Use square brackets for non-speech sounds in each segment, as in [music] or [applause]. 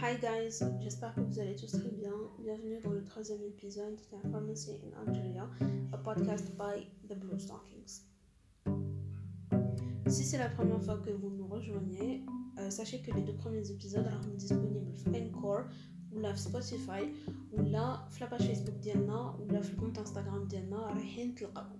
Hi guys, j'espère que vous allez tous très bien. Bienvenue dans le troisième épisode de Pharmacy in Algeria, a podcast by The Blue Stockings. Si c'est la première fois que vous nous rejoignez, euh, sachez que les deux premiers épisodes sont disponibles sur Encore ou la Spotify ou la la page Facebook ديالنا ou la compte Instagram ديالنا رايحين تلقاهم.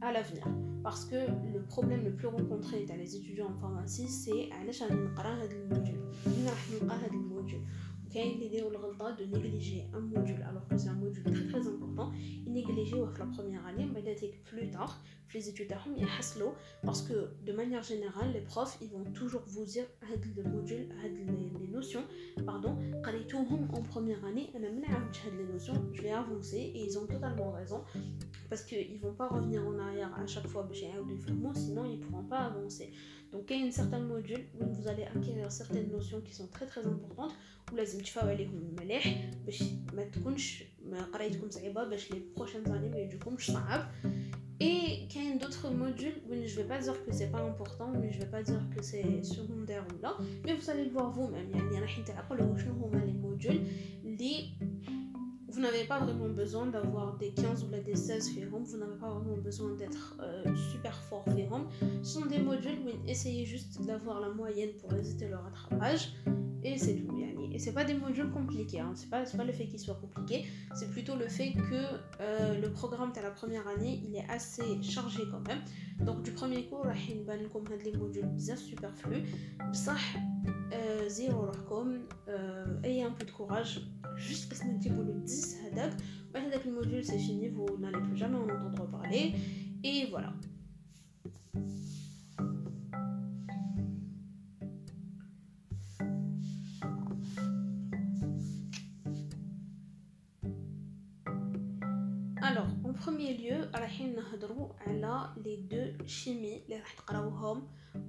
à l'avenir. Parce que le problème le plus rencontré dans les étudiants en pharmacie, c'est علاش غادي نقرا هذا الموديول وين راح نلقى هذا الموديول وكاين اللي يديروا الغلطه دو نيجليجي ان موديول alors que c'est un module très très important ينيجليجيوه في la première année mais بعد plus tard في les études تاعهم يحصلوا parce que de manière générale les profs ils vont toujours vous dire هاد الموديول هاد les notions pardon قريتوهم en première année انا ما نعاودش هاد les notions je vais avancer et ils ont totalement raison parce qu'ils ne vont pas revenir en arrière à chaque fois sinon ils ne pourront pas avancer. Donc il y a une certaine module où vous allez acquérir certaines notions qui sont très très importantes où لازم تفاو عليهم مليح باش ما تكونش ما قريتكم صعيبه باش les prochaines années ما يجوكمش صعاب et qu'il y a d'autres modules où je vais pas dire que c'est pas important mais je vais pas dire que c'est secondaire ou là mais vous allez le voir vous-même يعني راح تعقلوا شنو هما les modules اللي vous n'avez pas vraiment besoin d'avoir des 15 ou des 16 ferrums, vous n'avez pas vraiment besoin d'être euh, super fort ferrum. Ce sont des modules où essayez juste d'avoir la moyenne pour résister le rattrapage et c'est tout. Et c'est pas des modules compliqués, hein. c'est pas, le fait qu'ils soient compliqués, c'est plutôt le fait que euh, le programme de la première année il est assez chargé quand même. Donc du premier cours, les modules bizarres superflus. Ça, zéro euh, ayez un peu de courage juste parce que le 10 Miss Bah, le module, c'est fini, vous n'allez plus jamais en entendre parler. Et voilà. Alors, en premier lieu, a les deux chimies, les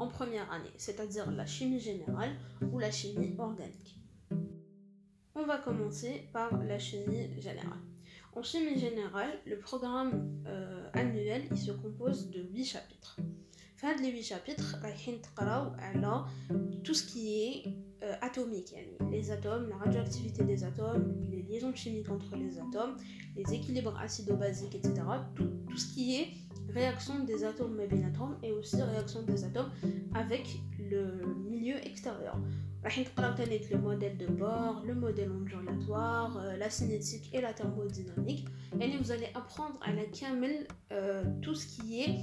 en première année, c'est-à-dire la chimie générale ou la chimie organique on va commencer par la chimie générale. En chimie générale, le programme euh, annuel il se compose de 8 chapitres. Fin les 8 chapitres, tout ce qui est euh, atomique, les atomes, la radioactivité des atomes, les liaisons chimiques entre les atomes, les équilibres acido-basiques, etc. Tout, ce qui est réaction des atomes et aussi réaction des atomes avec le milieu extérieur le modèle de bord, le modèle ondulatoire, la cinétique et la thermodynamique. Et vous allez apprendre à la camel euh, tout ce qui est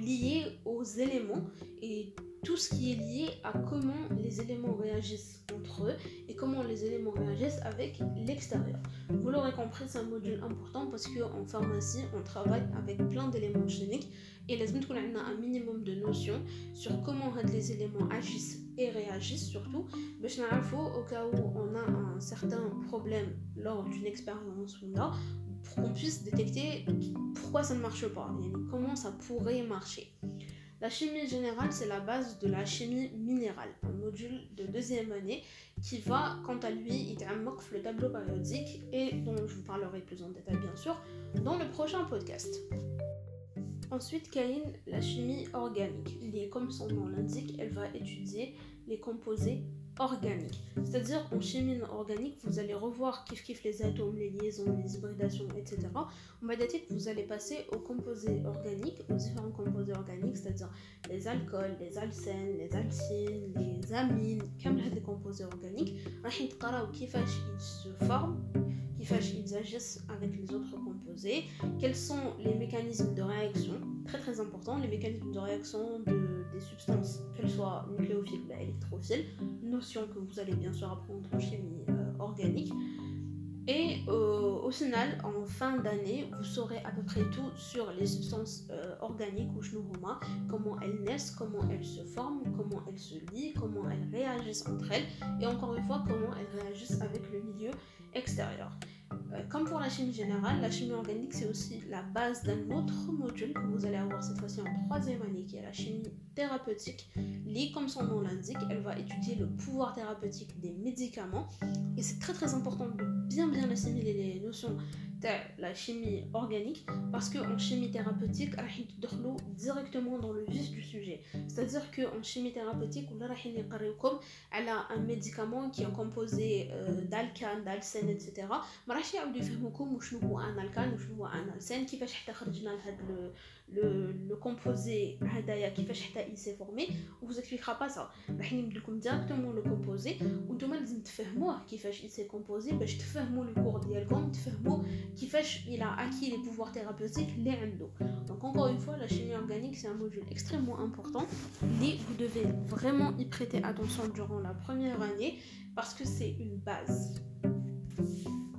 lié aux éléments et tout ce qui est lié à comment les éléments réagissent entre eux et comment les éléments réagissent avec l'extérieur. Vous l'aurez compris, c'est un module important parce qu'en pharmacie, on travaille avec plein d'éléments chimiques et les qu'on a un minimum de notions sur comment les éléments agissent et réagissent surtout. Mais au cas où on a un certain problème lors d'une expérience ou là, pour qu'on puisse détecter pourquoi ça ne marche pas, comment ça pourrait marcher. La chimie générale, c'est la base de la chimie minérale, un module de deuxième année qui va, quant à lui, le tableau périodique et dont je vous parlerai plus en détail, bien sûr, dans le prochain podcast. Ensuite, Caïn, la chimie organique. Comme son nom l'indique, elle va étudier les composés organique. C'est-à-dire en chimie organique, vous allez revoir kiff kiff les atomes, les liaisons, les hybridations, etc. En médiatique, vous allez passer aux composés organiques, aux différents composés organiques, c'est-à-dire les alcools, les alcènes, les alcynes, les amines, comme des composés organiques. On va kiff ils se forment ils agissent avec les autres composés, quels sont les mécanismes de réaction, très très important, les mécanismes de réaction de des substances, qu'elles soient nucléophiles ou électrophiles, notion que vous allez bien sûr apprendre en chimie euh, organique. Et euh, au final, en fin d'année, vous saurez à peu près tout sur les substances euh, organiques ou shnuhuma, comment elles naissent, comment elles se forment, comment elles se lient, comment elles réagissent entre elles, et encore une fois, comment elles réagissent avec le milieu extérieur. Euh, comme pour la chimie générale, la chimie organique c'est aussi la base d'un autre module que vous allez avoir cette fois-ci en troisième année qui est la chimie thérapeutique. Li, comme son nom l'indique, elle va étudier le pouvoir thérapeutique des médicaments. Et c'est très très important de bien bien assimiler les notions la chimie organique parce qu'en chimie thérapeutique on directement dans le vif du sujet. C'est à dire qu'en chimie thérapeutique elle a un médicament qui est composé euh, d'alcane d'alcène etc راحش يعاودوا يفهموكم وشنو هو ان الكان وشنو هو ان السين كيفاش حتى خرجنا لهذا le, le composé hadaya qui fait il s'est formé on vous expliquera pas ça راح نمدلكم directement le composé وانتم لازم تفهموه كيفاش il s'est composé باش تفهموا le cours ديالكم تفهموا كيفاش il a acquis les pouvoirs thérapeutiques اللي عنده donc encore une fois la chimie organique c'est un module extrêmement important et vous devez vraiment y prêter attention durant la première année parce que c'est une base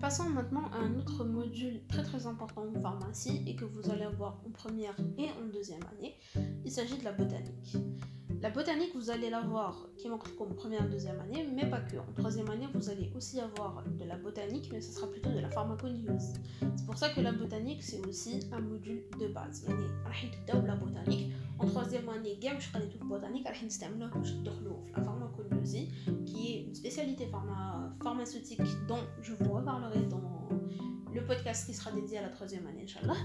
Passons maintenant à un autre module très très important en pharmacie et que vous allez avoir en première et en deuxième année. Il s'agit de la botanique. La botanique, vous allez l'avoir qui manque comme première et deuxième année, mais pas que. En troisième année, vous allez aussi avoir de la botanique, mais ce sera plutôt de la pharmacognosie. C'est pour ça que la botanique, c'est aussi un module de base. la botanique. En troisième année, vais tout botanique, la pharmacognosie, qui est une spécialité pharmaceutique dont je vous reparlerai dans le podcast qui sera dédié à la troisième année, Inch'Allah.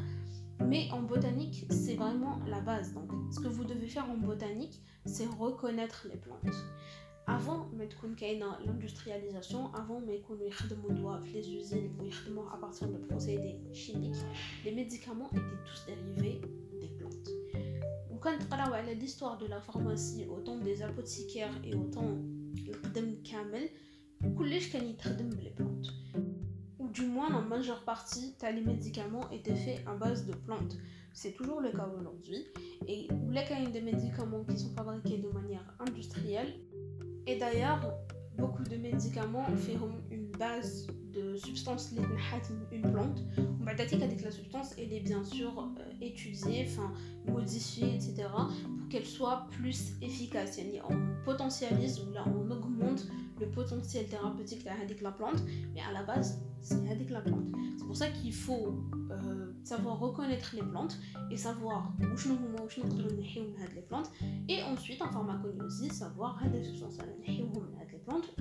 Mais en botanique, c'est vraiment la base. Donc, ce que vous devez faire en botanique, c'est reconnaître les plantes. Avant, l'industrialisation, avant, les usines, à partir de procédés chimiques, les médicaments étaient tous dérivés des plantes. Ou quand on l'histoire de la pharmacie, au temps des apothicaires et au temps de Kamel, les plantes du moins la majeure partie les médicaments étaient faits à base de plantes. C'est toujours le cas aujourd'hui. Et y a des médicaments qui sont fabriqués de manière industrielle. Et d'ailleurs, beaucoup de médicaments font une base de substance une plante. avec la substance, elle est bien sûr euh, étudiée, enfin modifiée, etc. pour qu'elle soit plus efficace. On potentialise ou là on augmente le potentiel thérapeutique de la plante, mais à la base, c'est la plante. C'est pour ça qu'il faut euh, savoir reconnaître les plantes et savoir où les plantes. Et ensuite, en pharmacognosie, savoir les substances les plantes,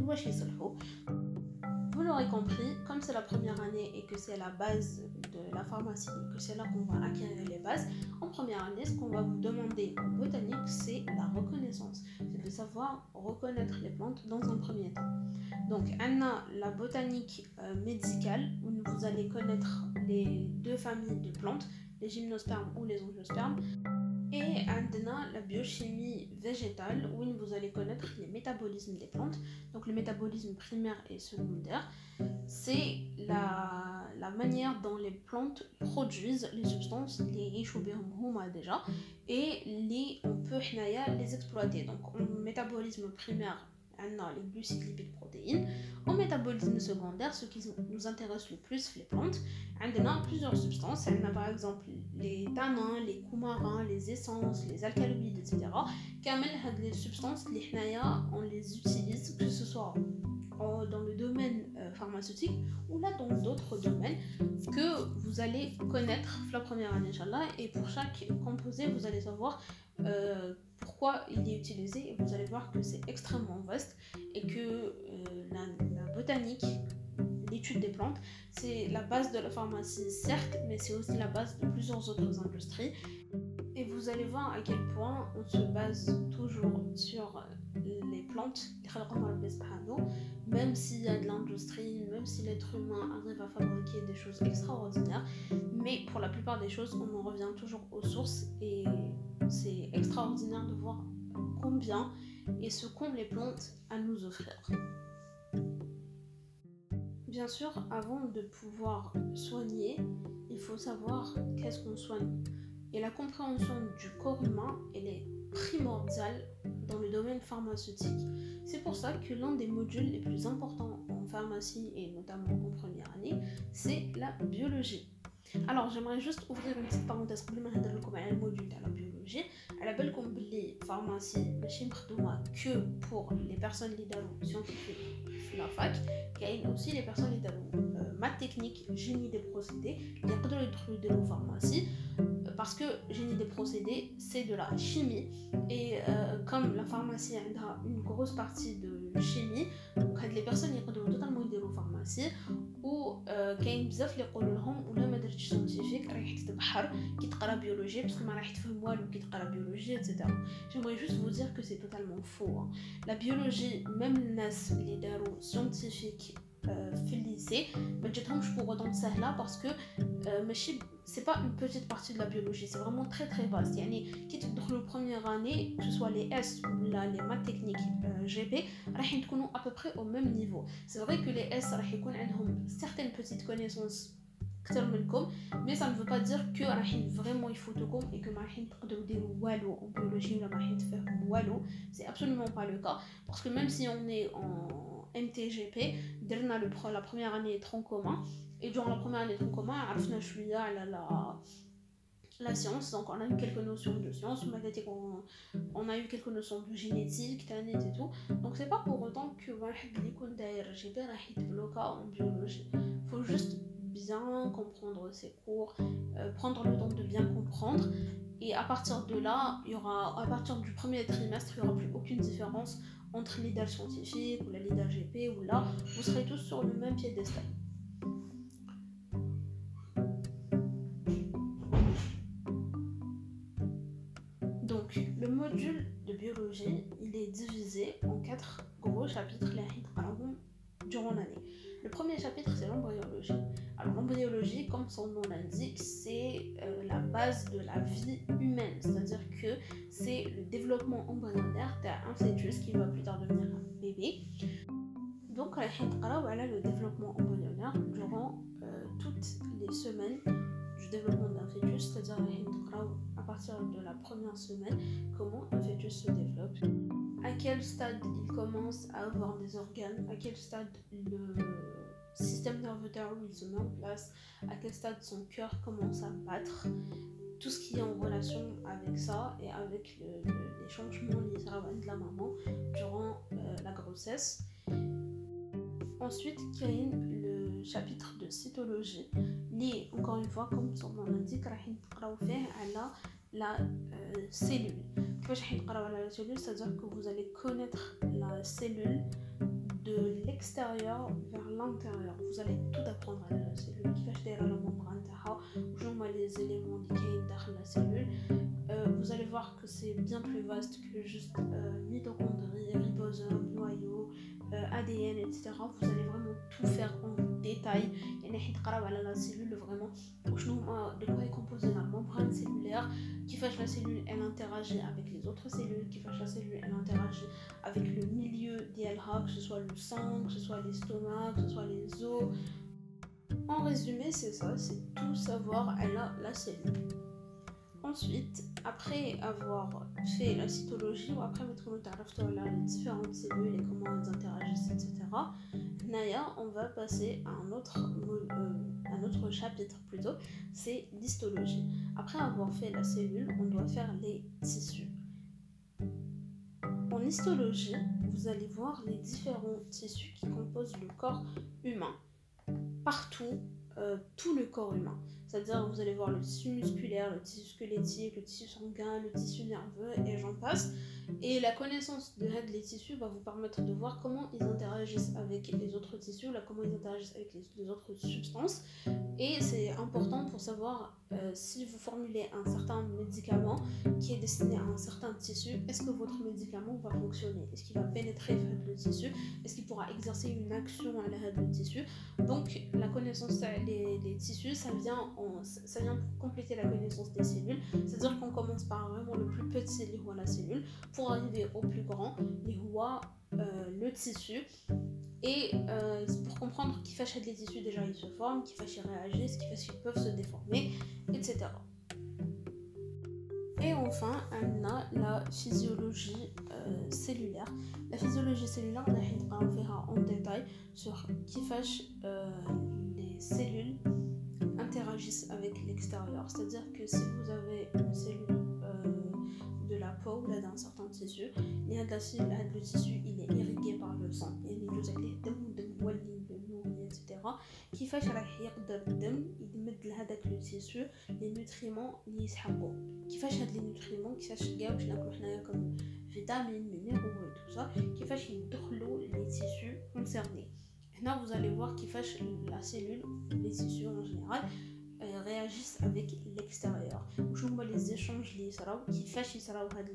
vous l'aurez compris, comme c'est la première année et que c'est la base de la pharmacie, que c'est là qu'on va acquérir les bases, en première année, ce qu'on va vous demander en botanique, c'est la reconnaissance. C'est de savoir reconnaître les plantes dans un premier temps. Donc, on a la botanique euh, médicale, où vous allez connaître les deux familles de plantes, les gymnospermes ou les angiospermes. Et on la biochimie végétale où vous allez connaître les métabolismes des plantes. Donc le métabolisme primaire et secondaire, c'est la, manière dont les plantes produisent les substances, les déjà, et les, on peut les exploiter. Donc le métabolisme primaire, les glucides, lipides, protéines. Au métabolisme secondaire, ce qui nous intéresse le plus, les plantes, on a plusieurs substances. On a par exemple les tanins, les coumarins, les essences, les alcaloïdes, etc. Kamel les substances, on les utilise, que ce soit dans le domaine euh, pharmaceutique ou là dans d'autres domaines que vous allez connaître la première année, Et pour chaque composé, vous allez savoir euh, pourquoi il est utilisé vous allez voir que c'est extrêmement vaste et que euh, la, botanique, l'étude des plantes, c'est la base de la pharmacie certes, mais c'est aussi la base de plusieurs autres industries. Et vous allez voir à quel point on se base toujours sur les plantes, même s'il y a de l'industrie, même si l'être humain arrive à fabriquer des choses extraordinaires, mais pour la plupart des choses, on en revient toujours aux sources et c'est extraordinaire de voir combien et ce qu'ont les plantes à nous offrir. Bien sûr, avant de pouvoir soigner, il faut savoir qu'est-ce qu'on soigne. Et la compréhension du corps humain, elle est primordiale dans le domaine pharmaceutique. C'est pour ça que l'un des modules les plus importants en pharmacie et notamment en première année, c'est la biologie. Alors j'aimerais juste ouvrir une petite parenthèse pour le module de la biologie biologie على بالكم باللي pharmacie ماشي مخدومه que pour les personnes اللي داروا scientifique في la fac كاين aussi les personnes اللي داروا maths technique génie des procédés اللي يقدروا يدخلوا يديروا pharmacie parce que génie des procédés c'est de la chimie et euh, comme la pharmacie a une grosse partie de chimie donc les personnes يقدروا totalement يديروا pharmacie و كاين بزاف اللي يقولوا لهم ولا ما درتش سيانتيفيك رايح تتبحر كي تقرا بيولوجي باسكو ما رايح تفهم والو كي تقرا بيولوجي اتسيتيرا j'aimerais juste vous dire que c'est totalement faux la biologie même الناس اللي داروا scientifique في الليسي ما جاتهمش pour autant سهله parce que ماشي c'est pas une petite partie de la biologie c'est vraiment très très vaste يعني كي تدخلوا première année que ce soit les S ou les maths techniques GP راح تكونوا à peu près au même niveau c'est vrai que les S راح يكون عندهم certaines petites connaissances اكثر منكم mais ça ne veut pas dire que vraiment il faut te et que en biologie ou c'est absolument pas le cas. Parce que même si on est en MTGP la première année est en commun. Et durant la première année en commun on a la la science, donc on a eu quelques notions de science, on, a eu quelques notions de génétique, et tout. Donc c'est pas pour autant que les en biologie. Faut juste comprendre ses cours, euh, prendre le temps de bien comprendre. Et à partir de là, il y aura, à partir du premier trimestre, il n'y aura plus aucune différence entre l'IDAL scientifique ou la LIDAL GP ou là, vous serez tous sur le même piédestal. Donc, le module de biologie, il est divisé en quatre gros chapitres durant l'année. Le premier chapitre, c'est l'embryologie. Alors, l'embryologie, comme son nom l'indique, c'est euh, la base de la vie humaine. C'est-à-dire que c'est le développement embryonnaire d'un fœtus qui va plus tard devenir un bébé. Donc, on va le développement embryonnaire durant euh, toutes les semaines du développement d'un fœtus, c'est-à-dire à partir de la première semaine comment un fœtus se développe, à quel stade il commence à avoir des organes, à quel stade le système nerveux il se met en place, à quel stade son cœur commence à battre, tout ce qui est en relation avec ça et avec le, le, les changements liés de la maman durant euh, la grossesse. Ensuite, a le chapitre de cytologie, lié encore une fois, comme son nom l'indique, à la euh, cellule. la cellule, c'est-à-dire que vous allez connaître la cellule de l'extérieur vers l'intérieur. Vous allez tout apprendre à la cellule. Qui va la membrane les éléments dans la cellule. Euh, vous allez voir que c'est bien plus vaste que juste euh, mitochondrie, ribosome, noyau, euh, ADN, etc. Vous allez vraiment tout faire en détail. Il y a la cellule vraiment. De quoi est composée la membrane cellulaire qui fait la cellule elle interagit avec les autres cellules, qui fait la cellule elle interagit avec le milieu d'ILH, que ce soit le sang, que ce soit l'estomac, que ce soit les os. En résumé, c'est ça, c'est tout savoir à la, la cellule. Ensuite, après avoir fait la cytologie ou après mettre les différentes cellules et comment elles interagissent, etc., on va passer à un autre, euh, un autre chapitre plutôt, c'est l'histologie. Après avoir fait la cellule, on doit faire les tissus. En histologie, vous allez voir les différents tissus qui composent le corps humain. Partout, euh, tout le corps humain. C'est-à-dire vous allez voir le tissu musculaire, le tissu squelettique, le tissu sanguin, le tissu nerveux et j'en passe. Et la connaissance de les tissus va vous permettre de voir comment ils interagissent avec les autres tissus, là, comment ils interagissent avec les, autres substances. Et c'est important pour savoir euh, si vous formulez un certain médicament qui est destiné à un certain tissu, est-ce que votre médicament va fonctionner? Est-ce qu'il va pénétrer le tissu? Est-ce qu'il pourra exercer une action à l'arrêt du tissu? Donc la connaissance des, tissus, ça vient ça vient pour compléter la connaissance des cellules. C'est-à-dire qu'on commence par vraiment le plus petit, la cellule, pour arriver au plus grand, les rois, euh, le tissu. Et euh, pour comprendre qui fâche les tissus, déjà ils se forment, qui fâche ils réagissent, qui fâche ils peuvent se déformer, etc. Et enfin, on a la physiologie euh, cellulaire. La physiologie cellulaire, on verra en détail sur qui fâche les cellules interagissent avec l'extérieur. C'est-à-dire que si vous avez une cellule, la peau ou d'un certain tissu le tissu il est irrigué par le sang يعني يجوز عليه الدم والدم هو اللي ينوي etc كيفاش راح يقدر الدم يمد لهذاك لو تيسو لي نوتريمون اللي يسحقوا كيفاش هاد لي نوتريمون كيفاش كاع واش ناكلو حنايا كم فيتامين مينيرو و تو كيفاش يدخلوا لي تيسو كونسيرني هنا vous allez voir كيفاش la cellule les tissus en général réagissent avec l'extérieur. Vois les échanges qui font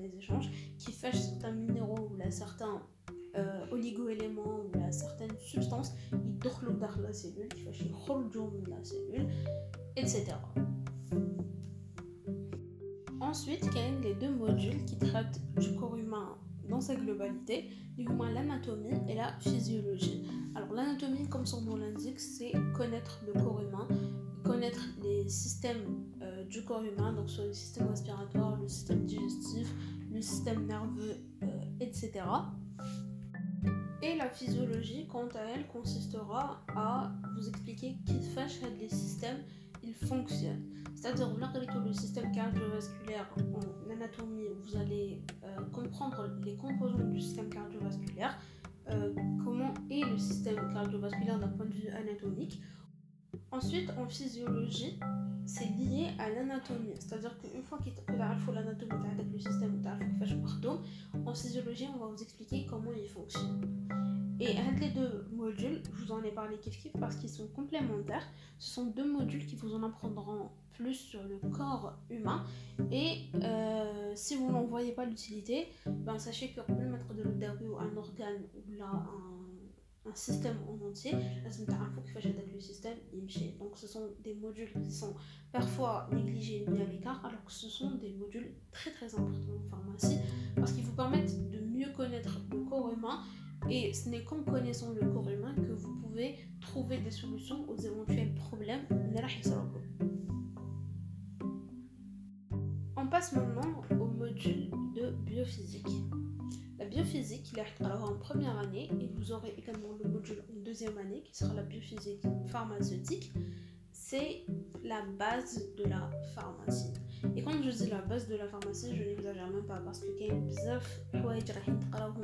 les échanges, qui font certains minéraux ou certains euh, oligo-éléments ou certaines substances, dorment dans la cellule, qui font dans la cellule, etc. Ensuite, il y a les deux modules qui traitent du corps humain dans sa globalité, l'anatomie et la physiologie? Alors l'anatomie, comme son nom l'indique, c'est connaître le corps humain, connaître les systèmes euh, du corps humain, donc soit le système respiratoire, le système digestif, le système nerveux, euh, etc. Et la physiologie, quant à elle, consistera à vous expliquer qui fâche les systèmes ils fonctionnent. C'est-à-dire, vous que le système cardiovasculaire en anatomie, vous allez euh, comprendre les composants du système cardiovasculaire, comment est le système cardiovasculaire d'un point de vue anatomique. Ensuite, en physiologie, c'est lié à l'anatomie. C'est-à-dire qu'une fois que tu as l'anatomie le système, en physiologie, on va vous expliquer comment il fonctionne. Et les deux modules, je vous en ai parlé kiff parce qu'ils sont complémentaires. Ce sont deux modules qui vous en apprendront plus sur le corps humain. Et euh, si vous n'en voyez pas l'utilité, ben sachez que peut mettre de l'eau ou un organe ou là un un système en entier, le système Donc ce sont des modules qui sont parfois négligés, mis à l'écart, alors que ce sont des modules très très importants en pharmacie parce qu'ils vous permettent de mieux connaître le corps humain. Et ce n'est qu'en connaissant le corps humain que vous pouvez trouver des solutions aux éventuels problèmes. On passe maintenant au module de biophysique biophysique, il est en première année et vous aurez également le module en deuxième année qui sera la biophysique pharmaceutique. C'est la base de la pharmacie. Et quand je dis la base de la pharmacie, je n'exagère même pas parce que il y a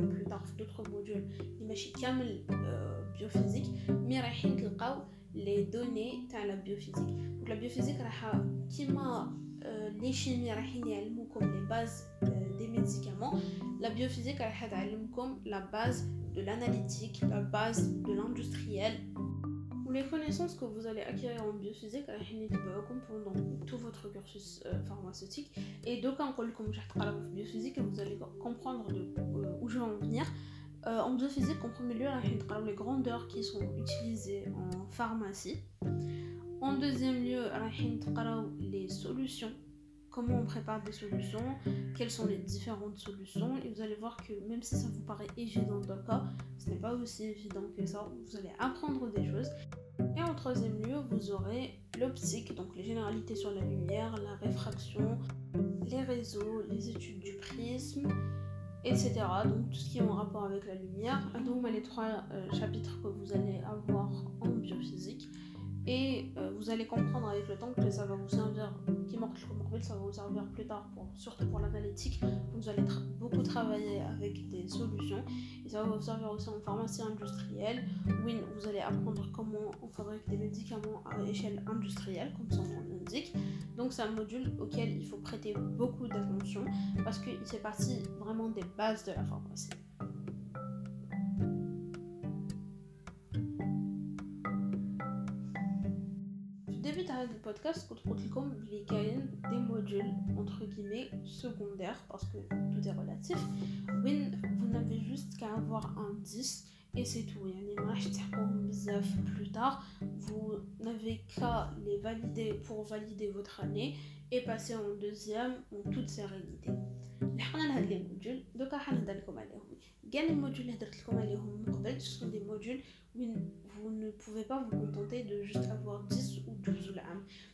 plus tard d'autres modules qui euh, biophysique, mais les données de la biophysique. Donc la biophysique, qui m'a les chimies comme les bases des médicaments. La biophysique comme la base de l'analytique la base de l'industriel. Ou les connaissances que vous allez acquérir en biophysique pendant tout votre cursus pharmaceutique. Et d'aucuns comme biophysique vous allez comprendre où je vais en venir. En biophysique en premier lieu les grandeurs qui sont utilisées en pharmacie en deuxième lieu les solutions comment on prépare des solutions, quelles sont les différentes solutions? Et vous allez voir que même si ça vous paraît évident le cas, ce n'est pas aussi évident que ça. Vous allez apprendre des choses. Et en troisième lieu, vous aurez l'optique, donc les généralités sur la lumière, la réfraction, les réseaux, les études du prisme, etc. Donc tout ce qui est en rapport avec la lumière. Donc les trois euh, chapitres que vous allez avoir en biophysique. Et euh, vous allez comprendre avec le temps que ça va vous servir, ça va vous servir plus tard, pour, surtout pour l'analytique. Vous allez beaucoup travailler avec des solutions. Et ça va vous servir aussi en pharmacie industrielle. Oui, vous allez apprendre comment on fabrique des médicaments à échelle industrielle, comme son nom l'indique. Donc c'est un module auquel il faut prêter beaucoup d'attention parce qu'il fait partie vraiment des bases de la pharmacie. Podcast comme les des modules entre guillemets secondaires parce que tout est relatif. Vous n'avez juste qu'à avoir un 10 et c'est tout plus tard. Vous n'avez qu'à les valider pour valider votre année et passer en deuxième en toute sérénité. Les modules les modules ce sont des modules où vous ne pouvez pas vous contenter de juste avoir 10 ou 12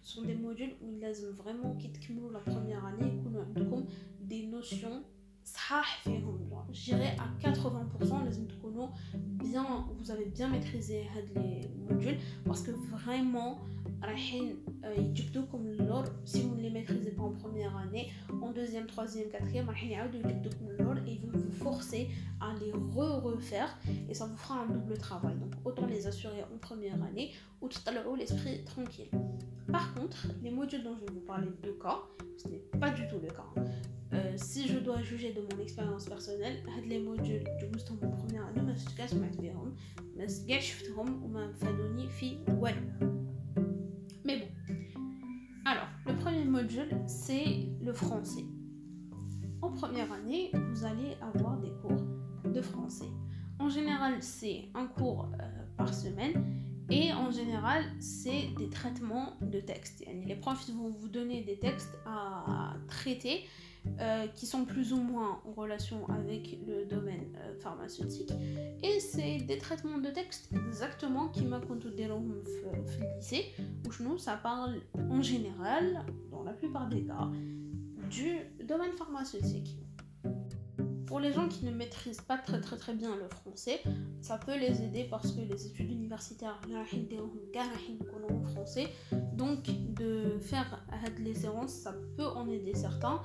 ce sont des modules où il laisse vraiment quitte la première année comme des notions mois. J'irai à 80%, les bien, vous avez bien maîtrisé les modules parce que vraiment, comme l'or si vous ne les maîtrisez pas en première année, en deuxième, troisième, quatrième, et ils vont vous forcer à les re-refaire et ça vous fera un double travail. Donc autant les assurer en première année ou l'heure l'esprit tranquille. Par contre, les modules dont je vais vous parler de cas, ce n'est pas du tout le cas. Hein. Euh, si je dois juger de mon expérience personnelle, les modules du en première année, ما فاش سمعت بهم ما كاع شفتهم وما فادوني في والو mais bon alors le premier module c'est le français en première année vous allez avoir des cours de français en général c'est un cours euh, par semaine et en général, c'est des traitements de textes. Les profs vont vous donner des textes à traiter euh, qui sont plus ou moins en relation avec le domaine euh, pharmaceutique. Et c'est des traitements de texte exactement qui m'a conté le lycée, où nous, ça parle en général, dans la plupart des cas, du domaine pharmaceutique. Pour les gens qui ne maîtrisent pas très très très bien le français, ça peut les aider parce que les études universitaires en français, donc de faire les séances, ça peut en aider certains.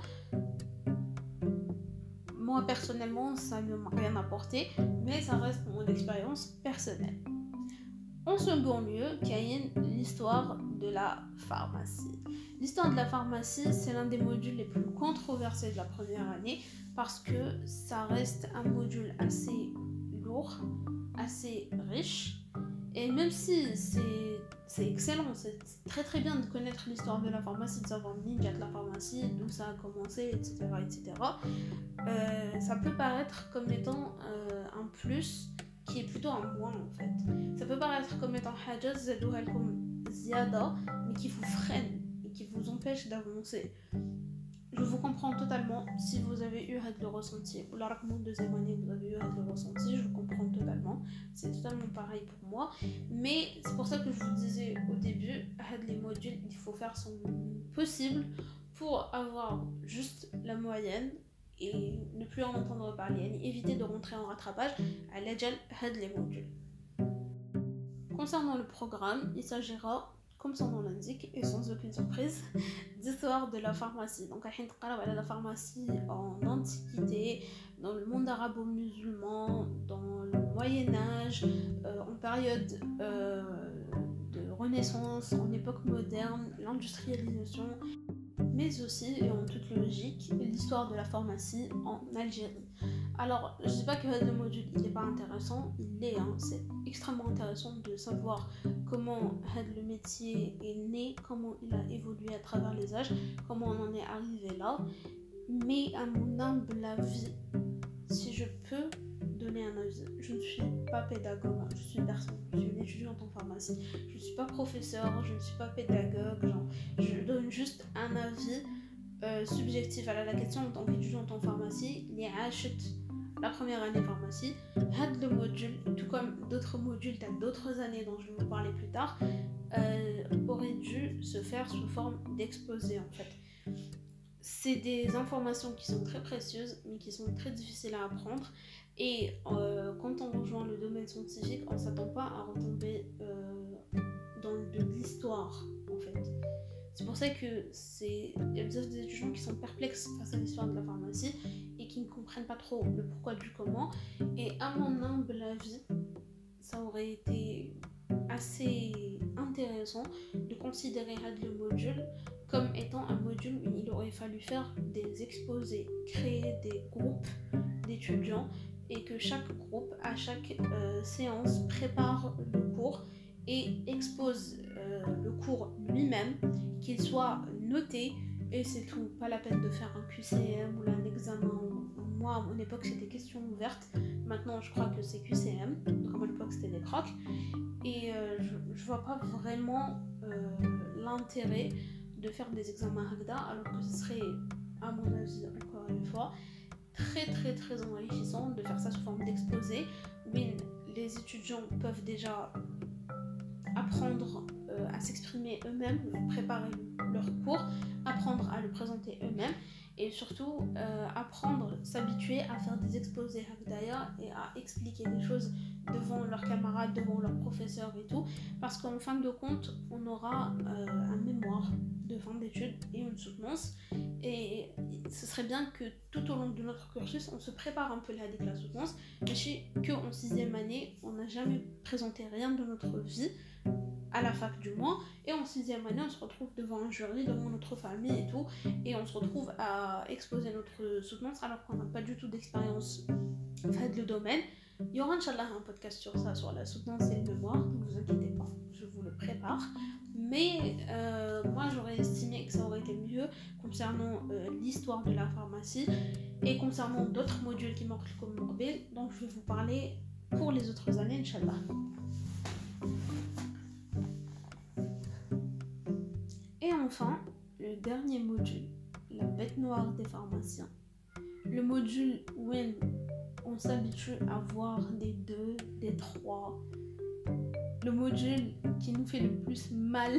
Moi personnellement, ça ne m'a rien apporté, mais ça reste mon expérience personnelle. En second lieu, a l'histoire de la pharmacie. L'histoire de la pharmacie, c'est l'un des modules les plus controversés de la première année parce que ça reste un module assez lourd, assez riche. Et même si c'est excellent, c'est très très bien de connaître l'histoire de la pharmacie, de savoir ninja de la pharmacie, d'où ça a commencé, etc. etc. Euh, ça peut paraître comme étant euh, un plus qui est plutôt un moins en fait. Ça peut paraître comme étant hajaz comme ziyada, mais qui vous freine et qui vous empêche d'avancer. Je vous comprends totalement si vous avez eu le ressenti, ou la de deuxième vous avez eu le ressenti, je vous comprends totalement. C'est totalement pareil pour moi. Mais c'est pour ça que je vous disais au début, les modules, il faut faire son possible pour avoir juste la moyenne et ne plus en entendre parler, éviter de rentrer en rattrapage à l'agel les modules. Concernant le programme, il s'agira comme son nom l'indique, et sans aucune surprise, [laughs] d'histoire de la pharmacie. Donc, à la pharmacie en Antiquité, dans le monde arabo-musulman, dans le Moyen-Âge, euh, en période euh, de Renaissance, en époque moderne, l'industrialisation, mais aussi, et en toute logique, l'histoire de la pharmacie en Algérie. Alors, je ne dis pas que le module n'est pas intéressant, il l'est, hein. c'est extrêmement intéressant de savoir comment le métier est né, comment il a évolué à travers les âges, comment on en est arrivé là. Mais à mon humble avis, si je peux je ne suis pas pédagogue, je suis personne, je suis étudiante en pharmacie, je ne suis pas professeur, je ne suis pas pédagogue, genre, je donne juste un avis euh, subjectif. À la question en tant qu'étudiante en pharmacie, les achète la première année pharmacie, had le module, tout comme d'autres modules d'autres années dont je vais vous parler plus tard, euh, aurait dû se faire sous forme d'exposé en fait. C'est des informations qui sont très précieuses mais qui sont très difficiles à apprendre et euh, quand on rejoint le domaine scientifique, on ne s'attend pas à retomber euh, dans de l'histoire en fait. C'est pour ça que il y a des étudiants qui sont perplexes face à l'histoire de la pharmacie et qui ne comprennent pas trop le pourquoi du comment. Et à mon humble avis, ça aurait été assez intéressant de considérer le module comme étant un module où il aurait fallu faire des exposés, créer des groupes d'étudiants et que chaque groupe, à chaque euh, séance, prépare le cours et expose euh, le cours lui-même, qu'il soit noté et c'est tout. Pas la peine de faire un QCM ou un examen. Moi, à mon époque, c'était question ouverte. Maintenant, je crois que c'est QCM. Donc, à mon époque, c'était des crocs. Et euh, je, vois pas vraiment l'intérêt de faire des examens Hagda alors que ce serait, à mon avis, encore une fois, très très très enrichissant de faire ça sous forme d'exposé où les étudiants peuvent déjà apprendre euh, à s'exprimer eux-mêmes, préparer leur cours, apprendre à le présenter eux-mêmes. Et surtout euh, apprendre, s'habituer à faire des exposés. D'ailleurs et à expliquer des choses devant leurs camarades, devant leurs professeurs et tout, parce qu'en fin de compte, on aura euh, un mémoire de fin d'études et une soutenance, et ce serait bien que tout au long de notre cursus, on se prépare un peu la la soutenance, mais que en sixième année, on n'a jamais présenté rien de notre vie, à la fac du moins. Et en sixième année, on se retrouve devant un jury, devant notre famille et tout. Et on se retrouve à exposer notre soutenance alors qu'on n'a pas du tout d'expérience fait le domaine. Il y aura Inch'Allah un podcast sur ça, sur la soutenance et le mémoire. Ne vous inquiétez pas, je vous le prépare. Mais euh, moi, j'aurais estimé que ça aurait été mieux concernant euh, l'histoire de la pharmacie et concernant d'autres modules qui manquent comme mobile. Donc, je vais vous parler pour les autres années, Inch'Allah. Enfin, le dernier module, la bête noire des pharmaciens. Le module où on s'habitue à voir des deux, des trois. Le module qui nous fait le plus mal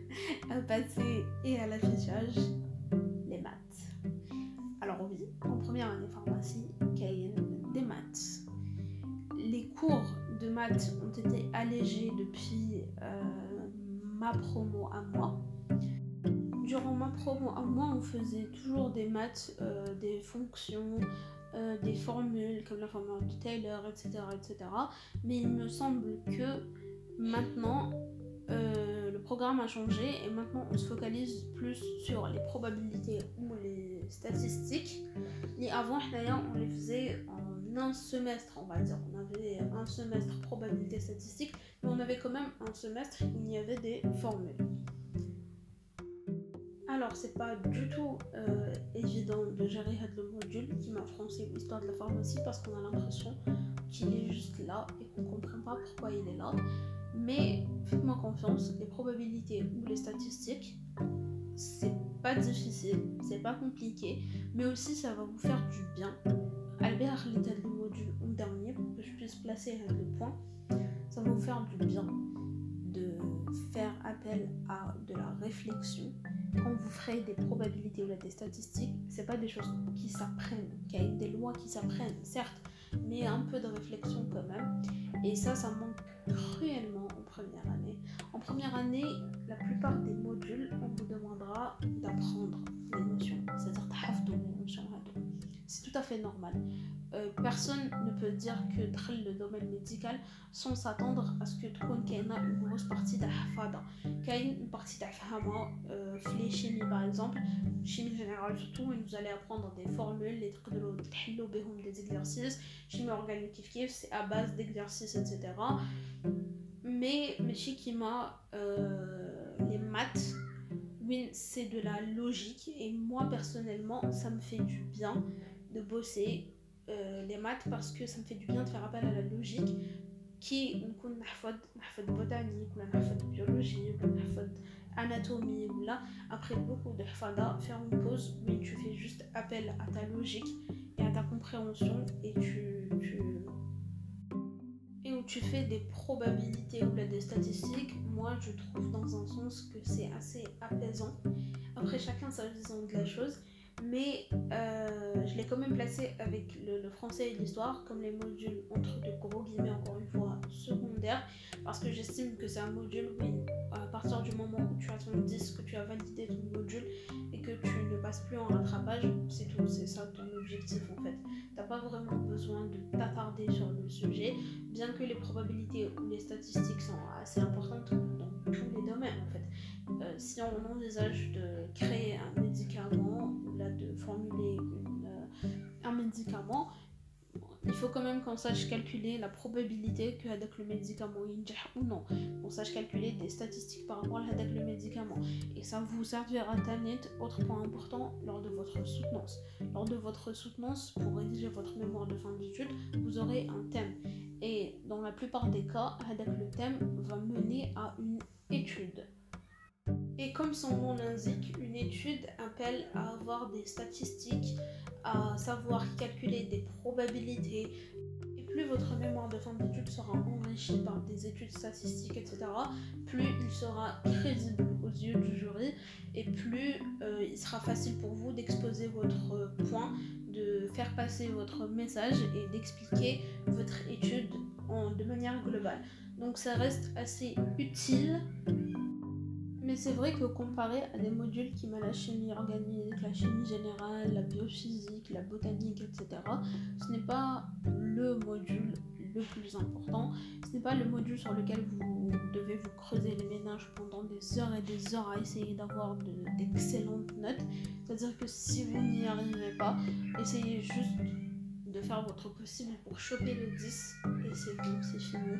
[laughs] à passer et à l'affichage, les maths. Alors oui, en première année pharmacie, il des maths. Les cours de maths ont été allégés depuis euh, ma promo à moi durant ma promo, moi, on faisait toujours des maths, euh, des fonctions, euh, des formules comme la formule de Taylor, etc., etc. Mais il me semble que maintenant, euh, le programme a changé et maintenant on se focalise plus sur les probabilités ou les statistiques. Et avant, d'ailleurs, on les faisait en un semestre, on va dire. On avait un semestre probabilité statistique, mais on avait quand même un semestre où il y avait des formules. Alors, c'est pas du tout euh, évident de gérer le module qui m'a français l'histoire de la pharmacie parce qu'on a l'impression qu'il est juste là et qu'on comprend pas pourquoi il est là. Mais faites-moi confiance, les probabilités ou les statistiques, c'est pas difficile, c'est pas compliqué, mais aussi ça va vous faire du bien. Albert, l'état du module en dernier, pour que je puisse placer le point, ça va vous faire du bien de faire appel à de la réflexion quand vous ferez des probabilités ou des statistiques, c'est pas des choses qui s'apprennent, des lois qui s'apprennent, certes, mais un peu de réflexion quand même. Et ça, ça manque cruellement en première année. En première année, la plupart des modules, on vous demandera d'apprendre les notions, c'est-à-dire les notions. C'est tout à fait normal. Euh, personne ne peut dire que le domaine médical sans s'attendre à ce que tu aies une grosse partie de hafada. une partie euh, chimie par exemple, chimie générale surtout, vous allez apprendre des formules, les trucs de des exercices, chimie organique c'est à base d'exercices, etc. Mais, Shikima, euh, les maths, oui, c'est de la logique, et moi personnellement, ça me fait du bien de bosser euh, les maths parce que ça me fait du bien de faire appel à la logique qui نكون نحفظ نحفظ botanique ou نحفظ biologie ou نحفظ anatomie ou là après beaucoup de hfada faire une pause mais tu fais juste appel à ta logique et à ta compréhension et tu, tu et où tu fais des probabilités ou des statistiques moi je trouve dans un sens que c'est assez apaisant après chacun sa vision de la chose mais euh, je l'ai quand même placé avec le, français et l'histoire comme les modules entre de gros guillemets encore une fois secondaires parce que j'estime que c'est un module où à partir du moment où tu as ton 10 que tu as validé ton module et que tu ne passes plus en rattrapage c'est tout c'est ça ton objectif en fait. T'as pas vraiment besoin de t'attarder sur le sujet bien que les probabilités ou les statistiques sont assez importantes dans tous les domaines en fait. Euh, si on envisage de créer un médicament de formuler euh, un médicament, il faut quand même qu'on sache calculer la probabilité que le médicament ou non. On sache calculer des statistiques par rapport à le médicament. Et ça vous servira net, autre point important, lors de votre soutenance. Lors de votre soutenance, pour rédiger votre mémoire de fin d'études, vous aurez un thème. Et dans la plupart des cas, le thème va mener à une étude. Et comme son nom l'indique, une étude appelle à avoir des statistiques, à savoir calculer des probabilités. Et plus votre mémoire de fin d'études sera enrichie par des études statistiques, etc., plus il sera crédible aux yeux du jury et plus euh, il sera facile pour vous d'exposer votre point, de faire passer votre message et d'expliquer votre étude de manière globale. Donc ça reste assez utile. Mais c'est vrai que comparé à des modules qui mettent la chimie organique, la chimie générale, la biophysique, la botanique, etc., ce n'est pas le module le plus important. Ce n'est pas le module sur lequel vous devez vous creuser les ménages pendant des heures et des heures à essayer d'avoir d'excellentes notes. C'est-à-dire que si vous n'y arrivez pas, essayez juste de faire votre possible pour choper le 10 et c'est bon, c'est fini.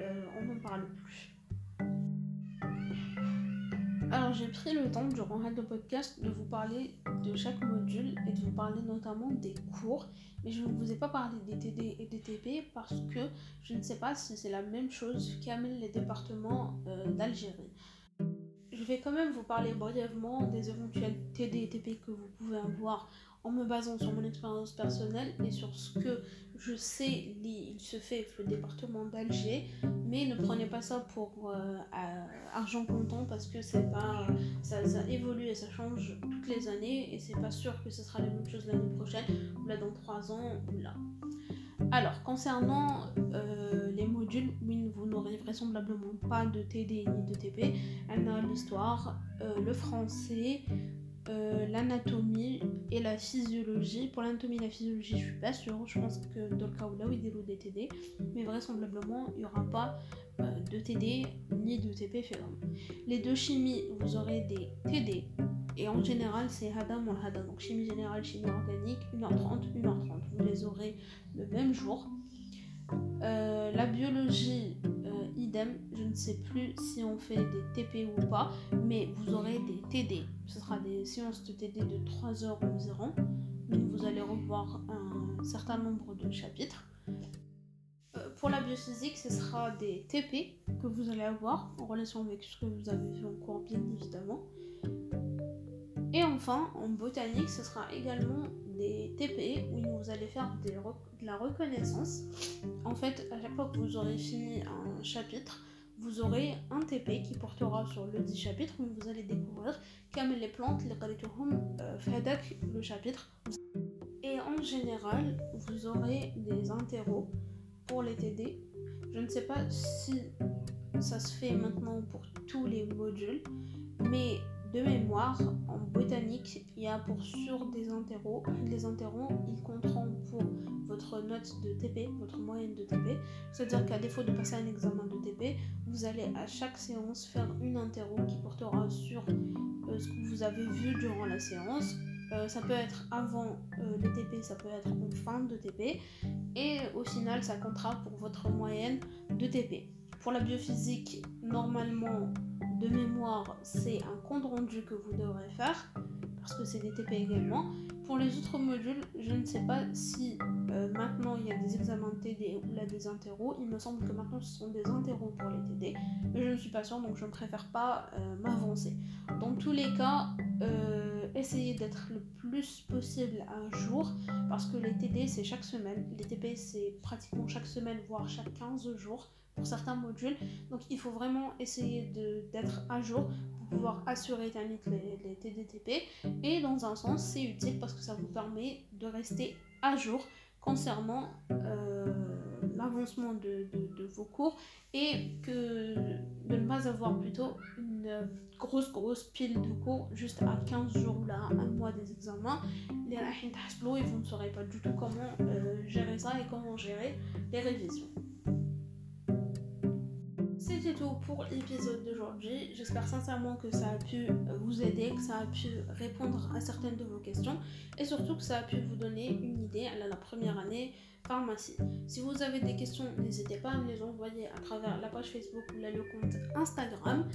Euh, on n'en parle plus. Alors j'ai pris le temps durant le podcast de vous parler de chaque module et de vous parler notamment des cours, mais je ne vous ai pas parlé des TD et des TP parce que je ne sais pas si c'est la même chose qu'amènent les départements euh, d'Algérie. Je vais quand même vous parler brièvement des éventuels TD et TP que vous pouvez avoir en me basant sur mon expérience personnelle et sur ce que je sais, il se fait le département d'Alger, mais ne prenez pas ça pour euh, argent comptant parce que c'est pas, ça, évolue et ça change toutes les années et c'est pas sûr que ce sera la même chose l'année prochaine ou là dans trois ans ou là. Alors, concernant euh, les modules, oui, vous n'aurez vraisemblablement pas de TD ni de TP. Elle a l'histoire, euh, le français, euh, l'anatomie et la physiologie. Pour l'anatomie et la physiologie, je suis pas sûre. Je pense que dans le cas où il y a des TD, mais vraisemblablement, il n'y aura pas euh, de TD ni de TP fait Les deux chimies, vous aurez des TD. Et en général, c'est Hadam ou Hadam. Donc chimie générale, chimie organique, 1h30, 1h30. Vous les aurez le même jour. Euh, la biologie, idem, je ne sais plus si on fait des TP ou pas, mais vous aurez des TD. Ce sera des séances de TD de 3 heures environ. Donc vous allez revoir un certain nombre de chapitres. Euh, pour la biophysique, ce sera des TP que vous allez avoir en relation avec ce que vous avez vu en cours, bien évidemment. Et enfin, en botanique, ce sera également des TP où vous allez faire de la reconnaissance. En fait, à chaque fois que vous aurez fini un chapitre, vous aurez un TP qui portera sur le 10 chapitres où vous allez découvrir comme les plantes, les euh, fadak le chapitre. Et en général, vous aurez des interros pour les TD. Je ne sais pas si ça se fait maintenant pour tous les modules, mais de mémoire, en botanique, il y a pour sûr des interros. Les interros, ils compteront pour votre note de TP, votre moyenne de TP. C'est-à-dire qu'à défaut de passer un examen de TP, vous allez à chaque séance faire une interro qui portera sur euh, ce que vous avez vu durant la séance. Euh, ça peut être avant euh, le TP, ça peut être en fin de TP. Et au final, ça comptera pour votre moyenne de TP. Pour la biophysique, normalement, de mémoire, c'est un compte rendu que vous devrez faire, parce que c'est des TP également. Pour les autres modules, je ne sais pas si euh, maintenant il y a des examens TD ou là des interros. Il me semble que maintenant ce sont des interros pour les TD, mais je ne suis pas sûre donc je ne préfère pas euh, m'avancer. Dans tous les cas, euh, essayez d'être le plus possible à jour parce que les TD c'est chaque semaine, les TP c'est pratiquement chaque semaine voire chaque 15 jours pour certains modules. Donc il faut vraiment essayer d'être à jour pour pouvoir assurer les, les TDTP. Et dans un sens, c'est utile parce que ça vous permet de rester à jour concernant euh, l'avancement de, de, vos cours et que de ne pas avoir plutôt une grosse grosse pile de cours juste à 15 jours ou là un mois des examens les et vous ne saurez pas du tout comment euh, gérer ça et comment gérer les révisions c'était tout pour l'épisode d'aujourd'hui. J'espère sincèrement que ça a pu vous aider, que ça a pu répondre à certaines de vos questions et surtout que ça a pu vous donner une idée à la première année pharmacie. Si vous avez des questions, n'hésitez pas à me les envoyer à travers la page Facebook ou le compte Instagram.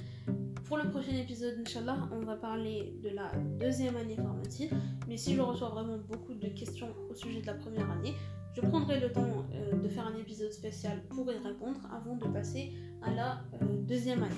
Pour le prochain épisode, Inch'Allah, on va parler de la deuxième année pharmacie. Mais si je reçois vraiment beaucoup de questions au sujet de la première année, je prendrai le temps euh, de faire un épisode spécial pour y répondre avant de passer à la euh, deuxième année.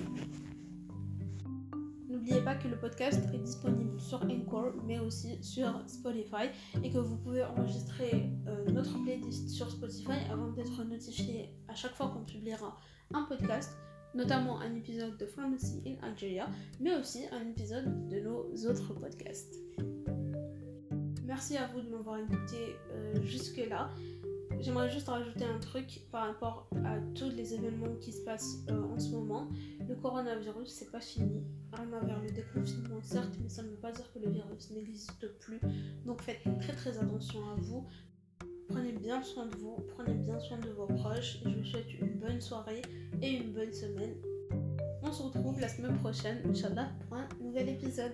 N'oubliez pas que le podcast est disponible sur Encore mais aussi sur Spotify et que vous pouvez enregistrer euh, notre playlist sur Spotify avant d'être notifié à chaque fois qu'on publiera un podcast. notamment un épisode de Pharmacy in Algeria, mais aussi un épisode de nos autres podcasts. Merci à vous de m'avoir écouté euh, jusque-là. J'aimerais juste rajouter un truc par rapport à tous les événements qui se passent euh, en ce moment. Le coronavirus, c'est pas fini. On a vers le déconfinement, certes, mais ça ne veut pas dire que le virus n'existe plus. Donc faites très très attention à vous. Prenez bien soin de vous, prenez bien soin de vos proches. Je vous souhaite une bonne soirée et une bonne semaine. On se retrouve la semaine prochaine, Inch'Allah, pour un nouvel épisode.